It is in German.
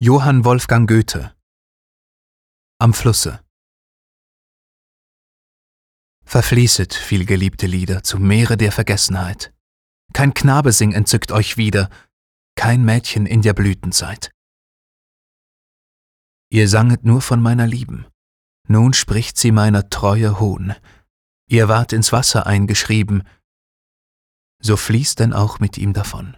Johann Wolfgang Goethe Am Flusse Verfließet, vielgeliebte Lieder, zum Meere der Vergessenheit. Kein Knabesing entzückt euch wieder, kein Mädchen in der Blütenzeit. Ihr sanget nur von meiner Lieben, nun spricht sie meiner Treue Hohn. Ihr wart ins Wasser eingeschrieben, so fließt denn auch mit ihm davon.